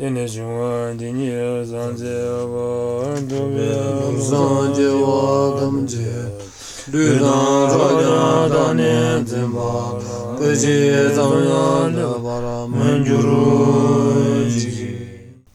dēne shūngwa dēnyē sāngcē wā dōbyā sāngcē wā dāmcē lūdāṋ